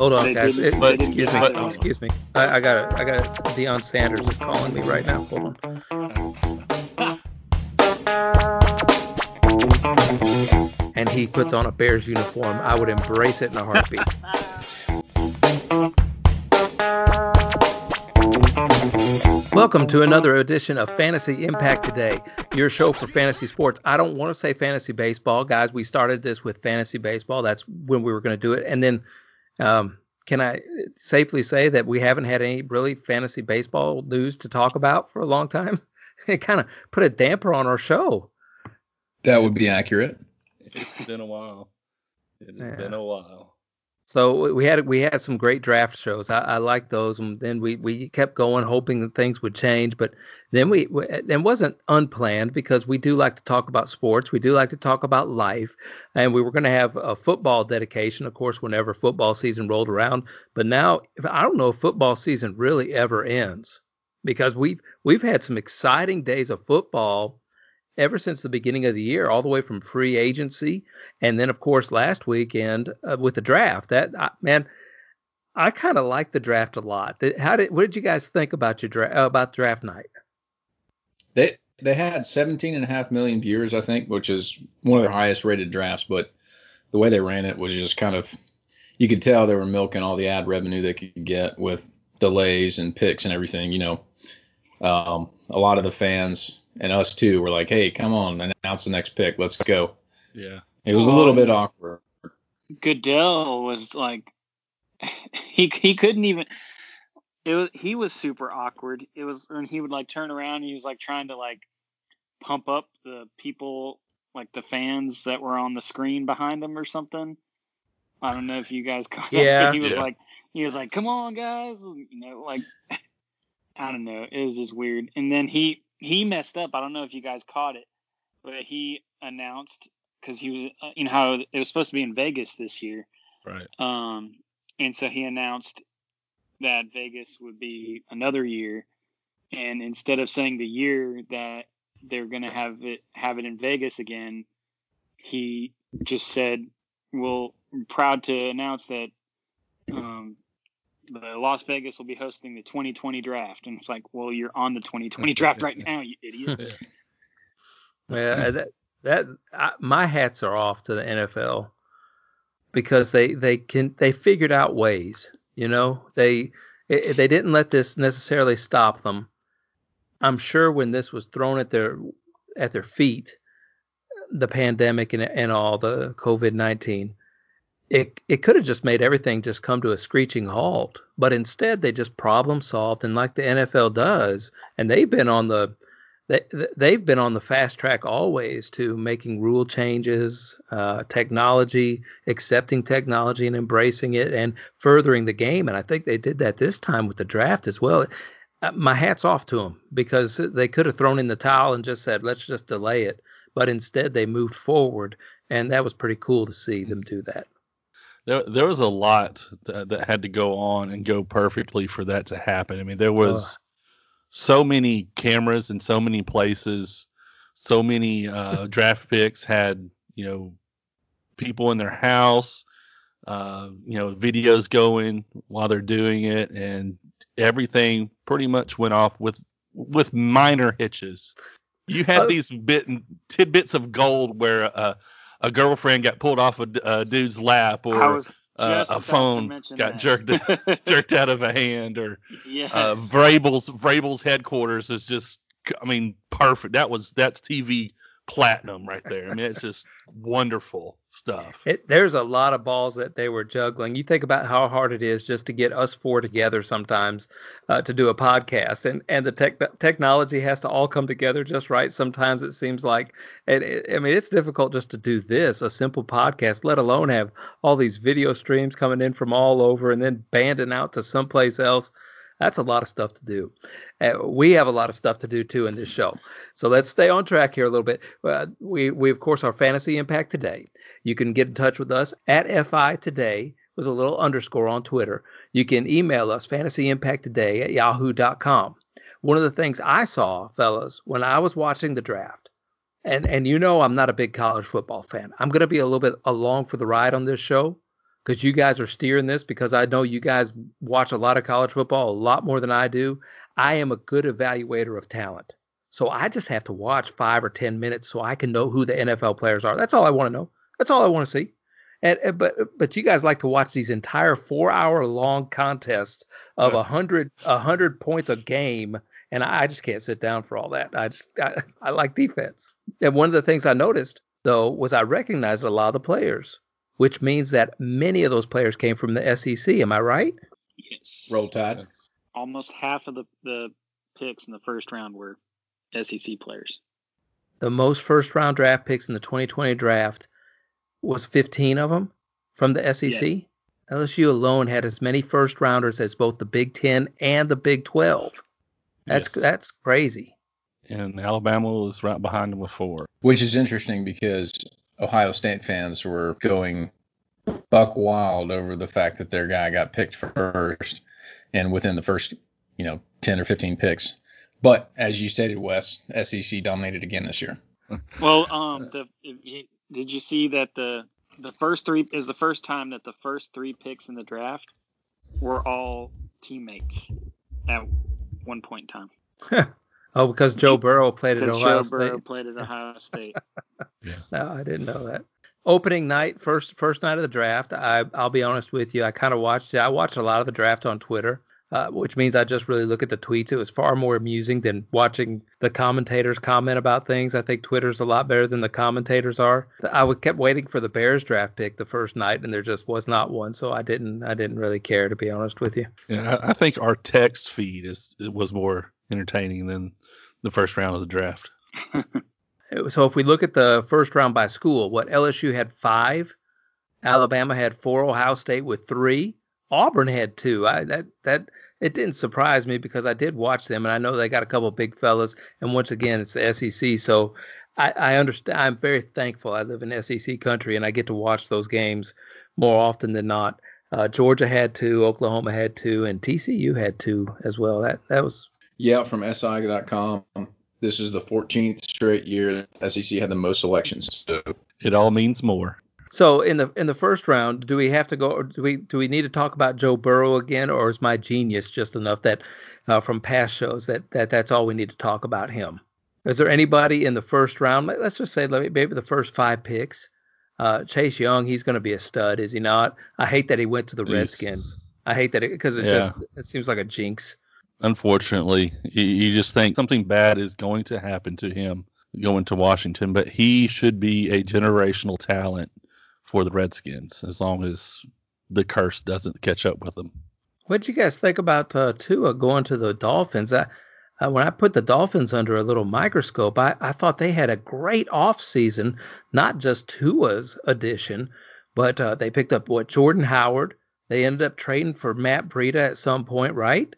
Hold on, guys. It- they excuse me. it. Excuse me. I, I got it. I got it. Deion Sanders is calling me right now. Hold on. And he puts on a Bears uniform. I would embrace it in a heartbeat. Welcome to another edition of Fantasy Impact Today, your show for fantasy sports. I don't want to say fantasy baseball, guys. We started this with fantasy baseball. That's when we were going to do it. And then, um, can I safely say that we haven't had any really fantasy baseball news to talk about for a long time? It kind of put a damper on our show. That would be accurate. It's been a while. It has Yeah. been a while. So we had we had some great draft shows. I, I liked those, and then we, we kept going, hoping that things would change. But then we, we it wasn't unplanned because we do like to talk about sports. We do like to talk about life, and we were going to have a football dedication, of course, whenever football season rolled around. But now I don't know if football season really ever ends because we've we've had some exciting days of football ever since the beginning of the year, all the way from free agency, and then of course last weekend uh, with the draft. That I, man, I kind of like the draft a lot. How did what did you guys think about your draft uh, about draft night? They they had 17 and a half million viewers, I think, which is one of their highest rated drafts. But the way they ran it was just kind of, you could tell they were milking all the ad revenue they could get with delays and picks and everything. You know, um, a lot of the fans and us too were like, "Hey, come on, announce the next pick. Let's go." Yeah. It was a Oh, little bit yeah. awkward. Goodell was like, he he couldn't even. It was he was super awkward. It was and he would like turn around. And he was like trying to like pump up the people, like the fans that were on the screen behind him or something. I don't know if you guys caught that, Yeah. He was Yeah. like, he was like, "Come on, guys," you know, like I don't know. It was just weird. And then he he messed up. I don't know if you guys caught it, but he announced because he was, uh, you know, how it was supposed to be in Vegas this year. Right. Um, and so he announced that Vegas would be another year, and instead of saying the year that they're going to have it have it in Vegas again, he just said, "Well, I'm proud to announce that um, the Las Vegas will be hosting the 2020 draft." And it's like, "Well, you're on the 2020 draft right now, you idiot." Yeah, hmm. that that I, my hats are off to the NFL because they they can they figured out ways. You know, they it, they didn't let this necessarily stop them. I'm sure when this was thrown at their at their feet, the pandemic and and all the COVID nineteen, it it could have just made everything just come to a screeching halt. But instead, they just problem solved, and like the NFL does, and they've been on the they they've been on the fast track always to making rule changes, uh, technology, accepting technology and embracing it, and furthering the game. And I think they did that this time with the draft as well. Uh, my hats off to them because they could have thrown in the towel and just said, "Let's just delay it," but instead they moved forward, and that was pretty cool to see them do that. There, there was a lot that, that had to go on and go perfectly for that to happen. I mean, there was Ugh. so many cameras in so many places, so many uh, draft picks had, you know, people in their house, uh, you know, videos going while they're doing it, and everything pretty much went off with with minor hitches. You had Oh. these bit tidbits of gold where uh, a girlfriend got pulled off a dude's lap, or uh, a phone got that. jerked jerked out of a hand, or yeah. uh, Vrabel's Vrabel's headquarters is just, I mean, perfect. That was that's TV platinum right there. I mean, it's just wonderful stuff. It, there's a lot of balls that they were juggling. You think about how hard it is just to get us four together sometimes uh, to do a podcast, and and the tech, technology has to all come together just right. Sometimes it seems like, and it, I mean, it's difficult just to do this, a simple podcast, let alone have all these video streams coming in from all over and then banding out to someplace else. That's a lot of stuff to do. Uh, we have a lot of stuff to do too in this show. So let's stay on track here a little bit. Uh, we, we, of course, our fantasy impact today. You can get in touch with us at FI Today with a little underscore on Twitter. You can email us fantasyimpacttoday at yahoo.com. One of the things I saw, fellas, when I was watching the draft, and and you know I'm not a big college football fan. I'm going to be a little bit along for the ride on this show because you guys are steering this because I know you guys watch a lot of college football, a lot more than I do. I am a good evaluator of talent. So I just have to watch 5 or 10 minutes so I can know who the NFL players are. That's all I want to know. That's all I want to see. And, and, but but you guys like to watch these entire four hour long contests of a yeah. hundred a hundred points a game, and I, I, just can't sit down for all that. I just I, I like defense. And one of the things I noticed though was I recognized a lot of the players, which means that many of those players came from the SEC. Am I right? Yes. Roll Tide. Almost half of the the picks in the first round were SEC players. The most first round draft picks in the 2020 draft was 15 of them from the SEC. Yes. LSU alone had as many first rounders as both the Big Ten and the Big 12. That's yes. that's crazy. And Alabama was right behind them with four. Which is interesting because Ohio State fans were going buck wild over the fact that their guy got picked first and within the first, you know, 10 or 15 picks. But as you stated, Wes, SEC dominated again this year. Well, um, the, did you see that the the first three is the first time that the first three picks in the draft were all teammates at one point in time. oh, because Joe Burrow played at Ohio State. Joe State. Burrow played at Ohio State. yeah. No, I didn't know that. Opening night, first first night of the draft. I I'll be honest with you. I kind of watched it. I watched a lot of the draft on Twitter uh, which means I just really look at the tweets. It was far more amusing than watching the commentators comment about things. I think Twitter's a lot better than the commentators are. I kept waiting for the Bears draft pick the first night, and there just was not one, so I didn't. I didn't really care to be honest with you. Yeah, I think our text feed is was more entertaining than the first round of the draft. so if we look at the first round by school, what LSU had five, Alabama had four, Ohio State with three. Auburn had two. I that that it didn't surprise me because I did watch them and I know they got a couple big fellas. And once again, it's the SEC, so I, I understand. I'm very thankful. I live in SEC country and I get to watch those games more often than not. Uh, Georgia had two, Oklahoma had two, and TCU had two as well. That that was yeah from SI.com. This is the 14th straight year that SEC had the most selections. So it all means more. So in the in the first round, do we have to go? do we do we need to talk about Joe Burrow again, or is my genius just enough that uh, from past shows that that that's all we need to talk about him? Is there anybody in the first round? Let's just say maybe the first five picks. Uh, Chase Young, he's going to be a stud, is he not? I hate that he went to the Redskins. I hate that because it, it yeah. just it seems like a jinx. Unfortunately, you, just think something bad is going to happen to him going to Washington, but he should be a generational talent for the Redskins as long as the curse doesn't catch up with them. What did you guys think about uh, Tua going to the Dolphins? I, uh, when I put the Dolphins under a little microscope, I, I thought they had a great off season, not just Tua's addition, but uh, they picked up what Jordan Howard. They ended up trading for Matt Breida at some point, right?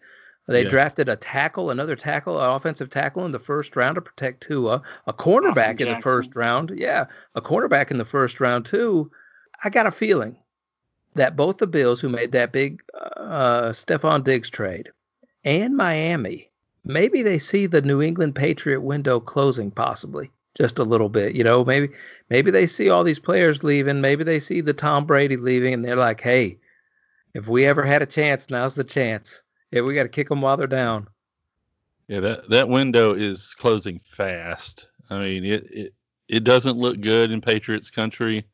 They yeah. drafted a tackle, another tackle, an offensive tackle in the first round to protect Tua, a cornerback in the first round. Yeah, a cornerback in the first round too. I got a feeling that both the Bills, who made that big uh, Stefon Diggs trade, and Miami, maybe they see the New England Patriot window closing, possibly just a little bit. You know, maybe maybe they see all these players leaving. Maybe they see the Tom Brady leaving, and they're like, "Hey, if we ever had a chance, now's the chance. Yeah, we got to kick them while they're down." Yeah, that that window is closing fast. I mean, it it it doesn't look good in Patriots country.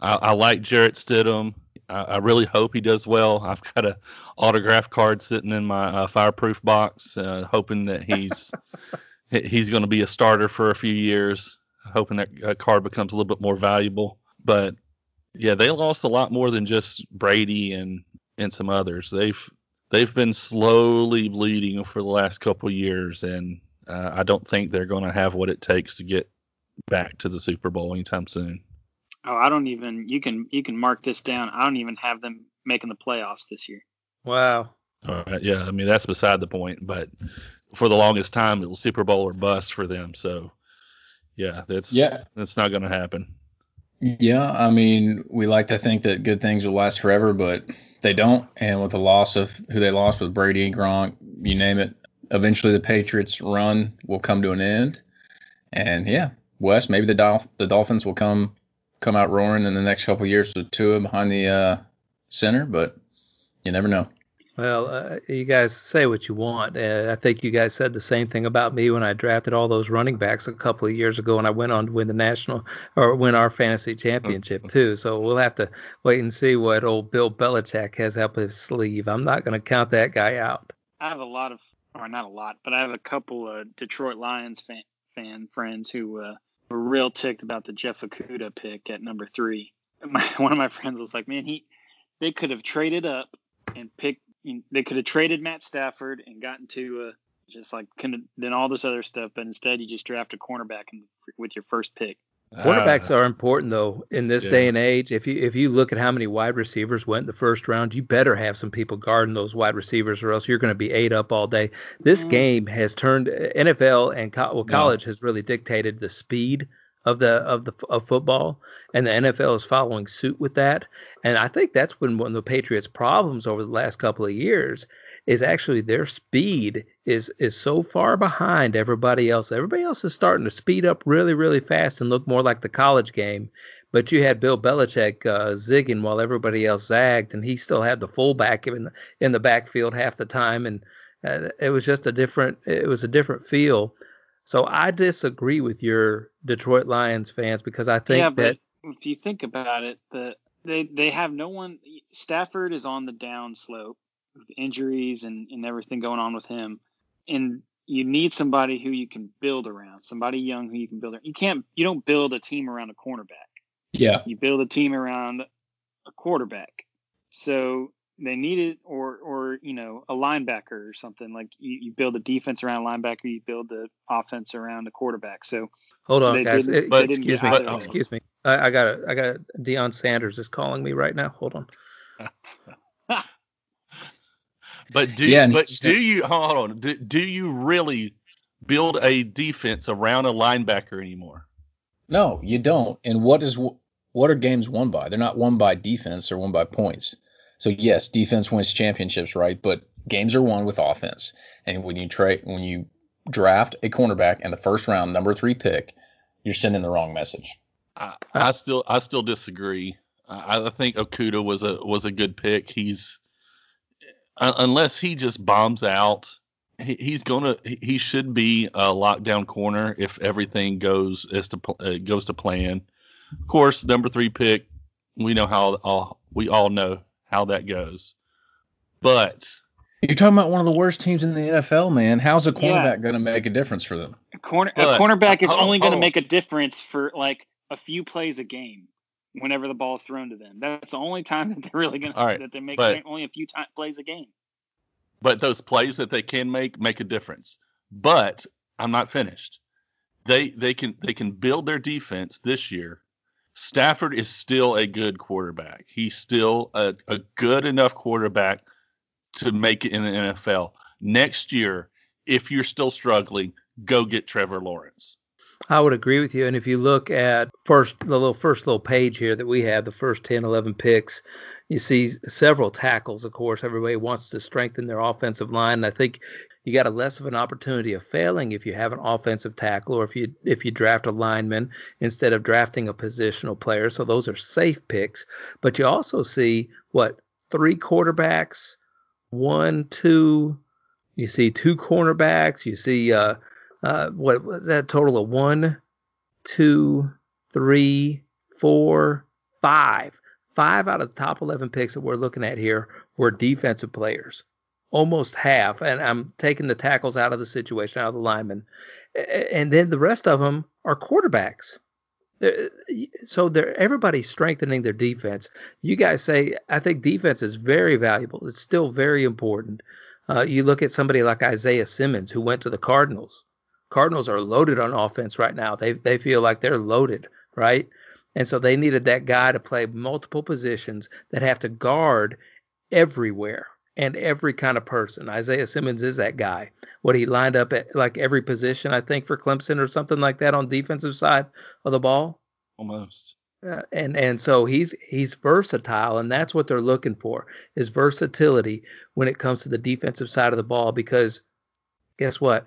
I, I like Jarrett Stidham. I, I, really hope he does well. I've got a autograph card sitting in my uh, fireproof box, uh, hoping that he's he's going to be a starter for a few years. Hoping that uh, card becomes a little bit more valuable. But yeah, they lost a lot more than just Brady and and some others. They've they've been slowly bleeding for the last couple years, and uh, I don't think they're going to have what it takes to get back to the Super Bowl anytime soon. Oh, I don't even. You can you can mark this down. I don't even have them making the playoffs this year. Wow. All right. Yeah, I mean that's beside the point. But for the longest time, it was Super Bowl or bust for them. So yeah, that's yeah, that's not going to happen. Yeah, I mean, we like to think that good things will last forever, but they don't. And with the loss of who they lost with Brady, Gronk, you name it, eventually the Patriots' run will come to an end. And yeah, Wes, maybe the Dolph- the Dolphins will come come out roaring in the next couple years with Tua behind the uh, center, but you never know. Well, uh, you guys say what you want. Uh, I think you guys said the same thing about me when I drafted all those running backs a couple of years ago, and I went on to win the national or win our fantasy championship too. So we'll have to wait and see what old Bill Belichick has up his sleeve. I'm not going to count that guy out. I have a lot of, or not a lot, but I have a couple of Detroit Lions fan, fan friends who uh, were real ticked about the Jeff Okudah pick at number three. My, one of my friends was like, "Man, he they could have traded up and picked they could have traded Matt Stafford and gotten to uh, just like kind of done all this other stuff, but instead you just draft a cornerback in, with your first pick. Quarterbacks uh, are important though in this yeah. day and age. If you if you look at how many wide receivers went in the first round, you better have some people guarding those wide receivers, or else you're going to be ate up all day. This mm. game has turned NFL and co- well, college has really dictated the speed of the of the of football, and the NFL is following suit with that. And I think that's been one of the Patriots' problems over the last couple of years is actually their speed is is so far behind everybody else. Everybody else is starting to speed up really really fast and look more like the college game. But you had Bill Belichick uh, zigging while everybody else zagged, and he still had the fullback in the, in the backfield half the time, and uh, it was just a different it was a different feel. So I disagree with your Detroit Lions fans because I think yeah, that if you think about it, the they they have no one. Stafford is on the down slope with injuries and and everything going on with him, and you need somebody who you can build around, somebody young who you can build. Around. You can't you don't build a team around a cornerback. Yeah, you build a team around a quarterback. So they need it or or you know a linebacker or something like you, you build a defense around a linebacker you build the offense around the quarterback. So hold on guys. it, but, excuse me but, uh, excuse me. I, I got a, I got a, Deion Sanders is calling me right now. Hold on. But do yeah, but do you hold on. Do, do you really build a defense around a linebacker anymore? No you don't. And what is what are games won by? They're not won by defense they're won by points so yes, defense wins championships, right? But games are won with offense. And when you trade, when you draft a cornerback in the first round, number three pick, you're sending the wrong message. I, I still, I still disagree. I, I think Okudah was a was a good pick. He's uh, unless he just bombs out, he, he's gonna he should be a lockdown corner if everything goes as to uh, goes to plan. Of course, number three pick, we know how all we all know how that goes. But you're talking about one of the worst teams in the NFL, man. How's a cornerback yeah. going to make a difference for them? A, corner, but, a cornerback is only going to oh. make a difference for like a few plays a game whenever the ball is thrown to them. That's the only time that they're really going right, to that they make but, only a few time, plays a game. But those plays that they can make make a difference. But I'm not finished. They they can they can build their defense this year Stafford is still a good quarterback. He's still a, a good enough quarterback to make it in the NFL. Next year, if you're still struggling, go get Trevor Lawrence. I would agree with you. And if you look at first the little first little page here that we have, the first 10, 11 picks, you see several tackles. Of course, everybody wants to strengthen their offensive line. And I think you got a less of an opportunity of failing if you have an offensive tackle or if you if you draft a lineman instead of drafting a positional player. So those are safe picks. But you also see what three quarterbacks, one, two. You see two cornerbacks. You see uh, uh, what was that total of one, two, three, four, five. Five out of the top 11 picks that we're looking at here were defensive players almost half, and I'm taking the tackles out of the situation, out of the linemen, and then the rest of them are quarterbacks. So they're everybody's strengthening their defense. You guys say I think defense is very valuable. It's still very important. Uh, you look at somebody like Isaiah Simmons who went to the Cardinals. Cardinals are loaded on offense right now. They they feel like they're loaded, right? And so they needed that guy to play multiple positions that have to guard everywhere and every kind of person. Isaiah Simmons is that guy. What he lined up at like every position, I think, for Clemson or something like that on defensive side of the ball. Almost. Uh, and and so he's he's versatile, and that's what they're looking for is versatility when it comes to the defensive side of the ball. Because guess what?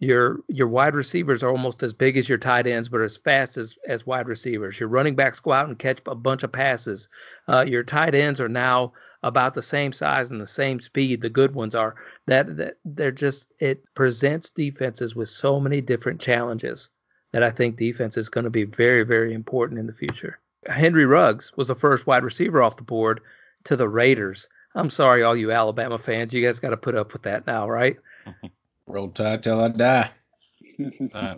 your your wide receivers are almost as big as your tight ends, but as fast as as wide receivers. Your running backs go out and catch a bunch of passes. Uh, your tight ends are now about the same size and the same speed. The good ones are that, that they're just it presents defenses with so many different challenges that I think defense is going to be very very important in the future. Henry Ruggs was the first wide receiver off the board to the Raiders. I'm sorry, all you Alabama fans, you guys got to put up with that now, right? Roll Tide till I die. uh,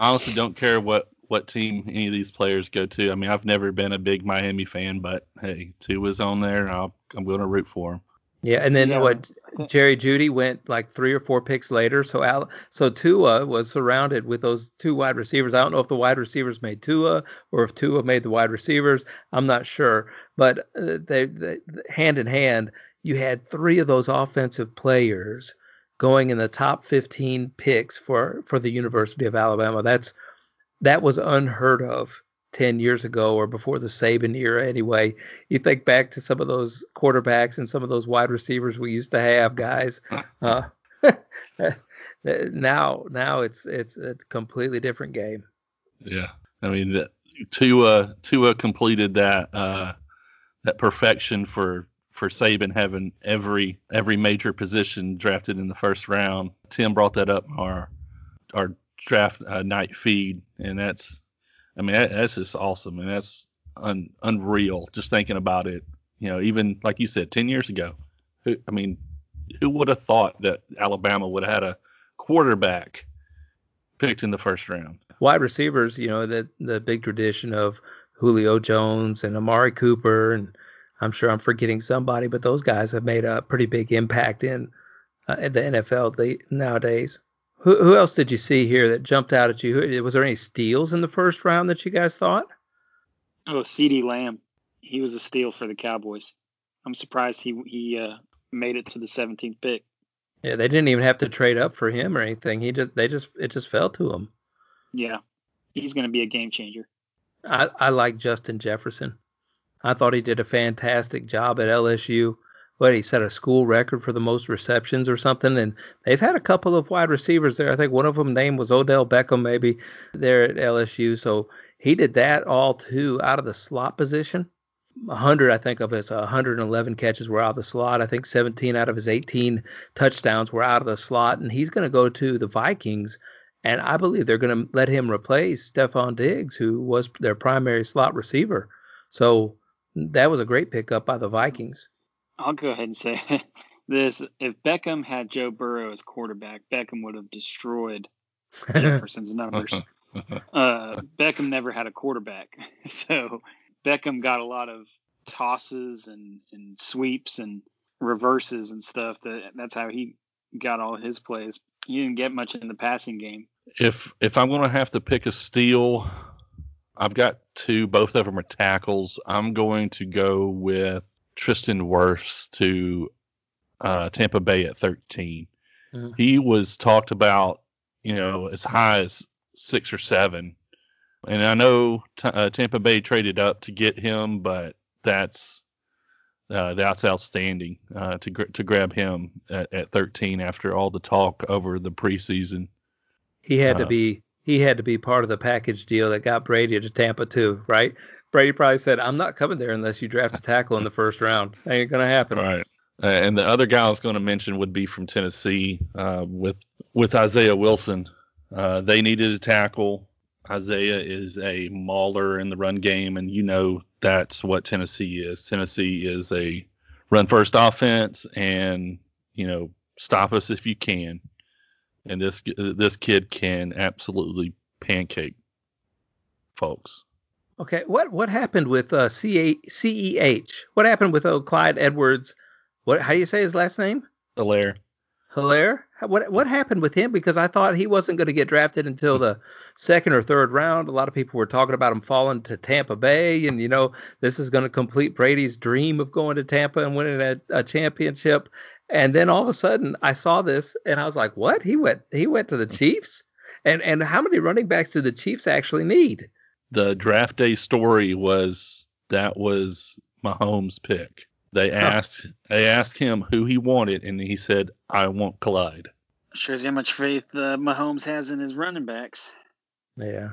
I honestly don't care what what team any of these players go to. I mean, I've never been a big Miami fan, but hey, Tua was on there, I'll, I'm going to root for him. Yeah, and then Yeah. what? Jerry Jeudy went like three or four picks later. So Al, so Tua was surrounded with those two wide receivers. I don't know if the wide receivers made Tua or if Tua made the wide receivers. I'm not sure, but uh, they, they hand in hand, you had three of those offensive players going in the top 15 picks for for the University of Alabama. That's that was unheard of 10 years ago or before the Saban era anyway. You think back to some of those quarterbacks and some of those wide receivers we used to have, guys. Uh, now now it's it's a completely different game. Yeah, I mean, the- Tua Tua completed that uh, that perfection for for Saban having every every major position drafted in the first round. Tim brought that up in our our draft uh, night feed, and that's I mean that, that's just awesome, and that's un, unreal. Just thinking about it, you know, even like you said, ten years ago, who, I mean, who would have thought that Alabama would have had a quarterback picked in the first round? Wide receivers, you know, the the big tradition of Julio Jones and Amari Cooper and I'm sure I'm forgetting somebody, but those guys have made a pretty big impact in, uh, the NFL nowadays. Who, who else did you see here that jumped out at you? Was there any steals in the first round that you guys thought? Oh, CeeDee Lamb. He was a steal for the Cowboys. I'm surprised he he uh, made it to the 17th pick. Yeah, they didn't even have to trade up for him or anything. He just they just it just fell to him. Yeah, he's going to be a game changer. I, I like Justin Jefferson. I thought he did a fantastic job at LSU. What he set a school record for the most receptions or something, and they've had a couple of wide receivers there. I think one of them name was Odell Beckham, maybe there at LSU. So he did that all too out of the slot position. 100, I think of his 111 catches were out of the slot. I think 17 out of his 18 touchdowns were out of the slot, and he's going to go to the Vikings. And I believe they're going to let him replace Stefon Diggs, who was their primary slot receiver. So that was a great pickup by the Vikings. I'll go ahead and say this: if Beckham had Joe Burrow as quarterback, Beckham would have destroyed Jefferson's numbers. uh, Beckham never had a quarterback, so Beckham got a lot of tosses and, and sweeps and reverses and stuff. That that's how he got all his plays. He didn't get much in the passing game. if if I'm going to have to pick a steal, I've got two. Both of them are tackles. I'm going to go with Tristan Wirfs to uh, Tampa Bay at 13. Mhm. He was talked about, you know, as high as six or seven, and I know t- uh, Tampa Bay traded up to get him, but that's uh, that's outstanding uh, to gr- to grab him at, at 13 after all the talk over the preseason. He had to Uh, be he had to be part of the package deal that got Brady to Tampa too, right? Brady probably said, "I'm not coming there unless you draft a tackle in the first round. Ain't gonna happen." Right. Uh, and the other guy I was going to mention would be from Tennessee uh, with with Isaiah Wilson. Uh, they needed a tackle. Isaiah is a mauler in the run game, and you know that's what Tennessee is. Tennessee is a run first offense, and you know stop us if you can. And this this kid can absolutely pancake folks. Okay, what what happened with uh, C E H? What happened with oh, Clyde Edwards? What how do you say his last name? Helaire. Helaire? What what happened with him? Because I thought he wasn't going to get drafted until the second or third round. A lot of people were talking about him falling to Tampa Bay, and you know this is going to complete Brady's dream of going to Tampa and winning a, a championship. And then all of a sudden, I saw this, and I was like, "What? He went he went to the Chiefs? And and how many running backs do the Chiefs actually need?" The draft day story was that was Mahomes' pick. They asked they asked him who he wanted, and he said, "I want Clyde." Shows you how much faith uh, Mahomes has in his running backs. Yeah.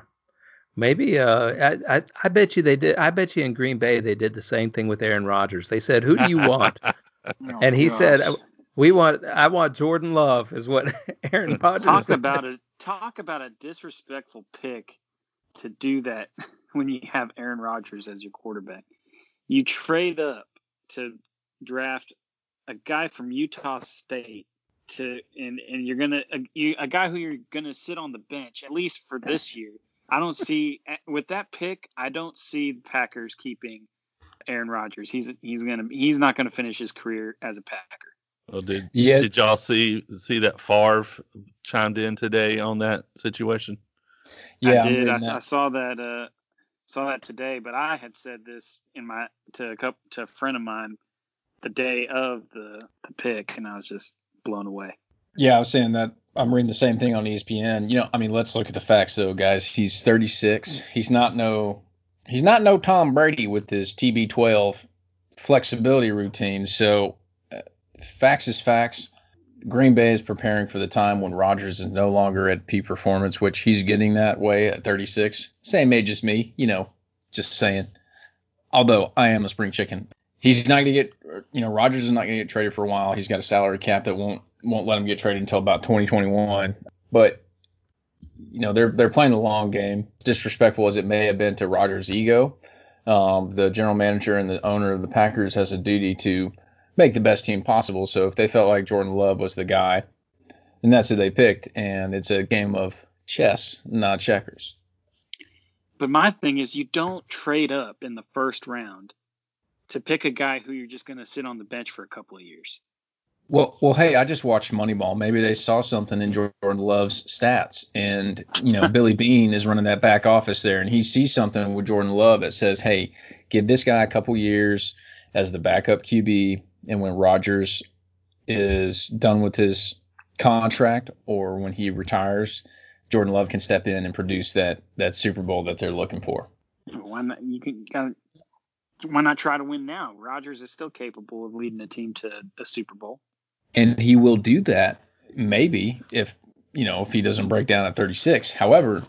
Maybe uh, I, I I bet you they did. I bet you in Green Bay they did the same thing with Aaron Rodgers. They said, "Who do you want?" Oh, and he gosh. said, "We want. I want Jordan Love." Is what Aaron Rodgers talk said. about a talk about a disrespectful pick to do that when you have Aaron Rodgers as your quarterback. You trade up to draft a guy from Utah State to and and you're gonna a, you, a guy who you're gonna sit on the bench at least for this year. I don't see with that pick. I don't see the Packers keeping Aaron Rodgers. He's he's gonna he's not gonna finish his career as a Packer. Well, did Yeah. did y'all see see that Favre chimed in today on that situation? Yeah, I did. I, I saw that. Uh, saw that today. But I had said this in my to a couple, to a friend of mine the day of the, the pick, and I was just blown away. Yeah, I was saying that I'm reading the same thing on ESPN. You know, I mean, let's look at the facts though, guys. He's 36. He's not no he's not no Tom Brady with his TB12 flexibility routine. So, uh, facts is facts. Green Bay is preparing for the time when Rodgers is no longer at peak performance, which he's getting that way at 36. Same age as me, you know, just saying. Although I am a spring chicken. He's not going to get, you know, Rodgers is not going to get traded for a while. He's got a salary cap that won't won't let him get traded until about 2021. But you know, they're they're playing the long game. Disrespectful as it may have been to Rodgers' ego, um, the general manager and the owner of the Packers has a duty to make the best team possible. So if they felt like Jordan Love was the guy, then that's who they picked. And it's a game of chess, not checkers. But my thing is, you don't trade up in the first round to pick a guy who you're just going to sit on the bench for a couple of years. Well, well, hey, I just watched Moneyball. Maybe they saw something in Jordan Love's stats, and you know, Billy Beane is running that back office there, and he sees something with Jordan Love that says, "Hey, give this guy a couple years as the backup QB, and when Rodgers is done with his contract or when he retires, Jordan Love can step in and produce that that Super Bowl that they're looking for." Why not? You can. Gotta, why not try to win now? Rodgers is still capable of leading a team to a Super Bowl. and he will do that maybe if you know if he doesn't break down at 36 however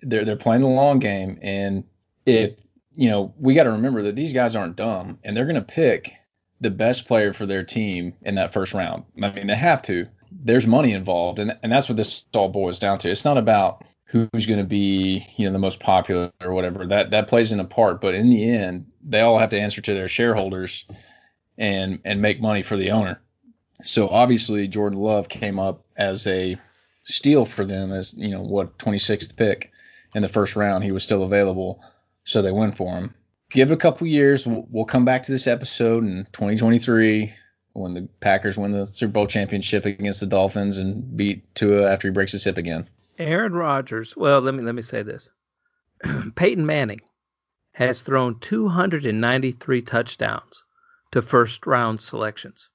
they're they're playing the long game and if you know we got to remember that these guys aren't dumb and they're going to pick the best player for their team in that first round. I mean they have to. There's money involved and and that's what this all boils down to. It's not about who's going to be you know the most popular or whatever. That that plays in a part but in the end they all have to answer to their shareholders and and make money for the owner. So obviously Jordan Love came up as a steal for them as, you know, what 26th pick in the first round. He was still available, so they went for him. Give it a couple years. We'll, we'll come back to this episode in 2023 when the Packers win the Super Bowl championship against the Dolphins and beat Tua after he breaks his hip again. Aaron Rodgers. Well, let me let me say this. Peyton Manning has thrown 293 touchdowns to first round selections.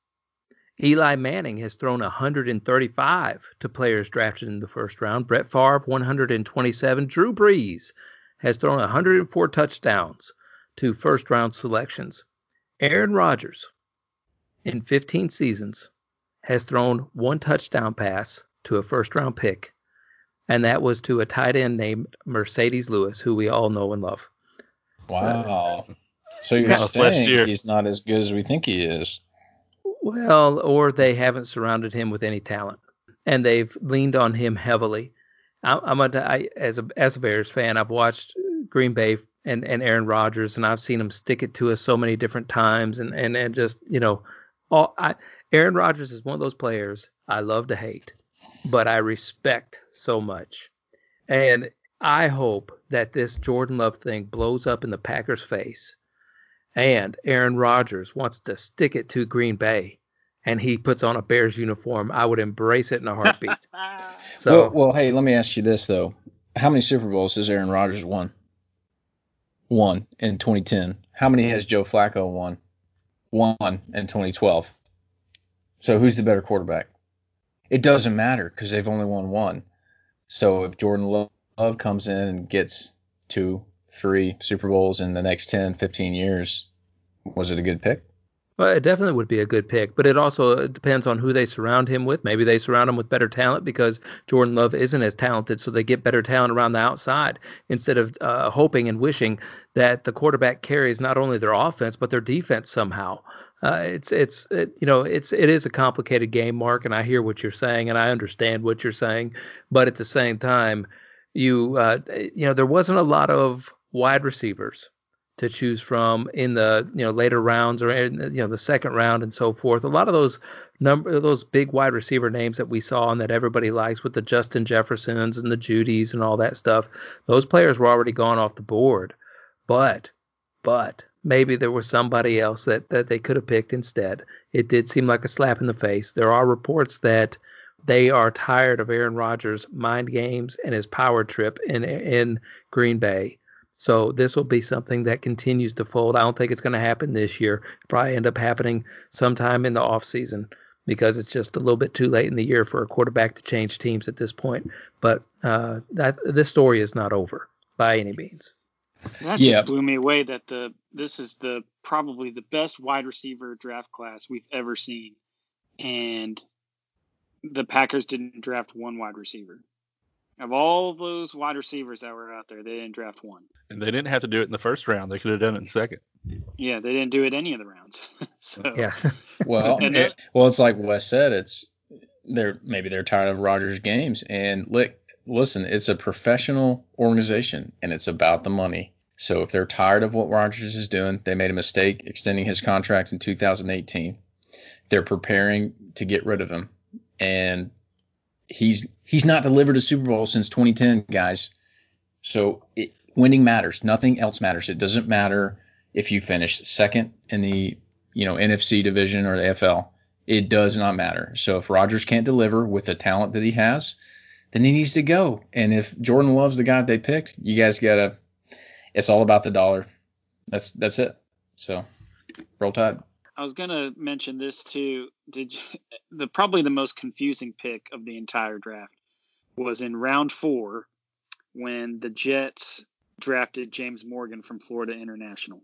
Eli Manning has thrown 135 to players drafted in the first round. Brett Favre 127. Drew Brees has thrown 104 touchdowns to first round selections. Aaron Rodgers in 15 seasons has thrown one touchdown pass to a first round pick and that was to a tight end named Marcedes Lewis, who we all know and love. Wow. So you're That last saying year. he's not as good as we think he is. Well, or they haven't surrounded him with any talent, and they've leaned on him heavily. I, I'm a, I, as a as a Bears fan, I've watched Green Bay and, and Aaron Rodgers, and I've seen him stick it to us so many different times, and and, and just you know, all I, Aaron Rodgers is one of those players I love to hate, but I respect so much, and I hope that this Jordan Love thing blows up in the Packers' face, and Aaron Rodgers wants to stick it to Green Bay, and he puts on a Bears uniform. I would embrace it in a heartbeat. So well, well, hey, let me ask you this though: How many Super Bowls has Aaron Rodgers won? One in 2010. How many has Joe Flacco won? One in 2012. So who's the better quarterback? It doesn't matter because they've only won one. So if Jordan Love comes in and gets two, three Super Bowls in the next 10, 15 years, was it a good pick? Well, it definitely would be a good pick, but it also depends on who they surround him with. Maybe they surround him with better talent because Jordan Love isn't as talented, so they get better talent around the outside instead of uh, hoping and wishing that the quarterback carries not only their offense but their defense somehow. Uh, it's it's it, you know it's it is a complicated game, Mark, and I hear what you're saying and I understand what you're saying, but at the same time, you uh, you know there wasn't a lot of wide receivers to choose from in the you know later rounds or in, you know the second round and so forth. A lot of those number those big wide receiver names that we saw and that everybody likes with the Justin Jeffersons and the Jeudys and all that stuff. Those players were already gone off the board. But but maybe there was somebody else that that they could have picked instead. It did seem like a slap in the face. There are reports that they are tired of Aaron Rodgers' mind games and his power trip in in Green Bay so this will be something that continues to fold. I don't think it's going to happen this year. Probably end up happening sometime in the off season because it's just a little bit too late in the year for a quarterback to change teams at this point. But uh, that this story is not over by any means. That yeah. just blew me away that the this is the probably the best wide receiver draft class we've ever seen, and the Packers didn't draft one wide receiver. Of all those wide receivers that were out there, they didn't draft one. And they didn't have to do it in the first round. They could have done it in second. Yeah, they didn't do it any of the rounds. so yeah. well, it, well, it's like Wes said. It's they're maybe they're tired of Rodgers' games. And look, listen, it's a professional organization, and it's about the money. So if they're tired of what Rodgers is doing, they made a mistake extending his contract in 2018. They're preparing to get rid of him, and he's he's not delivered a Super Bowl since 2010, guys. So it, winning matters. Nothing else matters. It doesn't matter if you finish second in the you know NFC division or the AFL. It does not matter. So if Rodgers can't deliver with the talent that he has, then he needs to go. And if Jordan Love's the guy they picked, you guys gotta. It's all about the dollar. That's that's it. So roll tide. I was gonna mention this too. Did you, the probably the most confusing pick of the entire draft was in round four when the Jets drafted James Morgan from Florida International.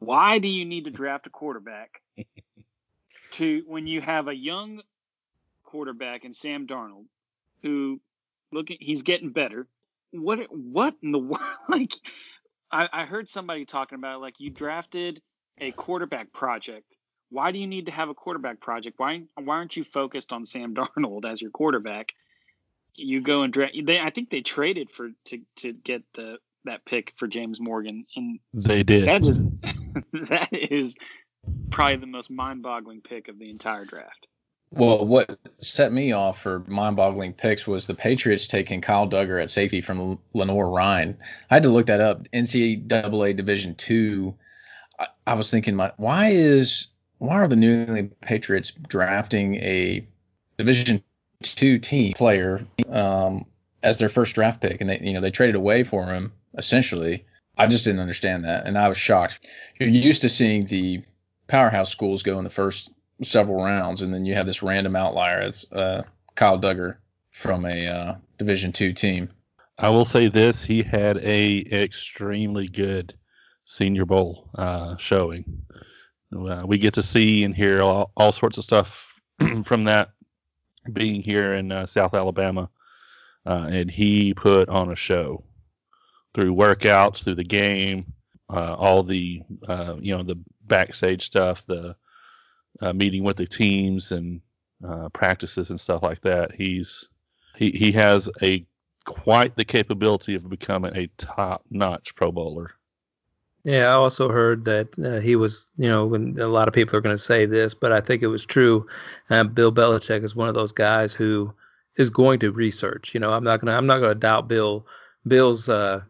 Why do you need to draft a quarterback to when you have a young quarterback in Sam Darnold who look he's getting better. What what in the world like I, I heard somebody talking about like you drafted a quarterback project why do you need to have a quarterback project? Why why aren't you focused on Sam Darnold as your quarterback? You go and draft. They, I think they traded for to to get the that pick for James Morgan, and they did. That is that is probably the most mind-boggling pick of the entire draft. Well, what set me off for mind-boggling picks was the Patriots taking Kyle Dugger at safety from Lenoir-Rhyne. I had to look that up. NCAA Division two. I, I was thinking, my, why is why are the New England Patriots drafting a Division two team player um, as their first draft pick, and they you know they traded away for him essentially. I just didn't understand that, and I was shocked. You're used to seeing the powerhouse schools go in the first several rounds, and then you have this random outlier of uh, Kyle Dugger from a uh, Division two team. I will say this: he had a extremely good Senior Bowl uh, showing. Uh, we get to see and hear all, all sorts of stuff from that being here in uh, South Alabama. Uh, and he put on a show through workouts, through the game, uh, all the uh, you know the backstage stuff, the uh, meeting with the teams and practices and stuff like that. He's he he has a quite the capability of becoming a top-notch Pro Bowler. Yeah, I also heard that uh, he was, you know, and a lot of people are going to say this, but I think it was true. Uh, Bill Belichick is one of those guys who is going to research. You know, I'm not gonna, I'm not gonna doubt Bill, Bill's uh,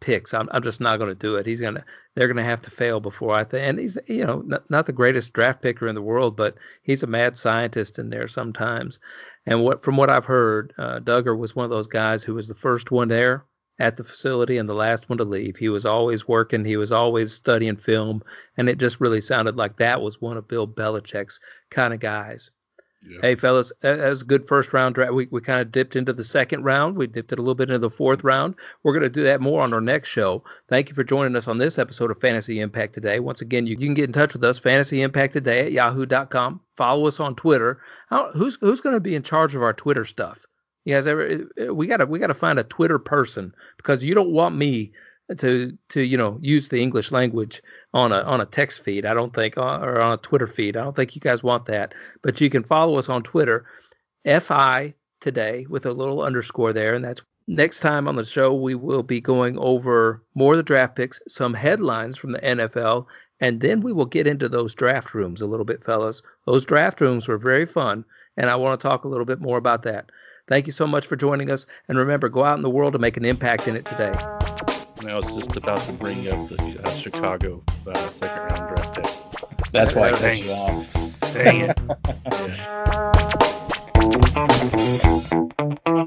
picks. I'm, I'm just not going to do it. He's gonna, they're going to have to fail before I think. And he's, you know, not, not the greatest draft picker in the world, but he's a mad scientist in there sometimes. And what, from what I've heard, uh, Dugger was one of those guys who was the first one there at the facility and the last one to leave. He was always working, he was always studying film, and it just really sounded like that was one of Bill Belichick's kind of guys. Yeah. Hey, fellas, that was a good first round draft. We, we kind of dipped into the second round. We dipped it a little bit into the fourth round. We're going to do that more on our next show. Thank you for joining us on this episode of Fantasy Impact Today. Once again, you, you can get in touch with us, Fantasy Impact Today at yahoo.com. Follow us on Twitter. Who's who's going to be in charge of our Twitter stuff? You guys ever? We gotta we gotta find a Twitter person because you don't want me to to you know use the English language on a on a text feed. I don't think uh, or on a Twitter feed. I don't think you guys want that. But you can follow us on Twitter, fi today with a little underscore there, and that's next time on the show we will be going over more of the draft picks, some headlines from the NFL, and then we will get into those draft rooms a little bit, fellas. Those draft rooms were very fun, and I want to talk a little bit more about that. Thank you so much for joining us, and remember, go out in the world and make an impact in it today. I was just about to bring up the uh, Chicago uh, second round draft pick. That's why I cut you off. Dang it. yeah.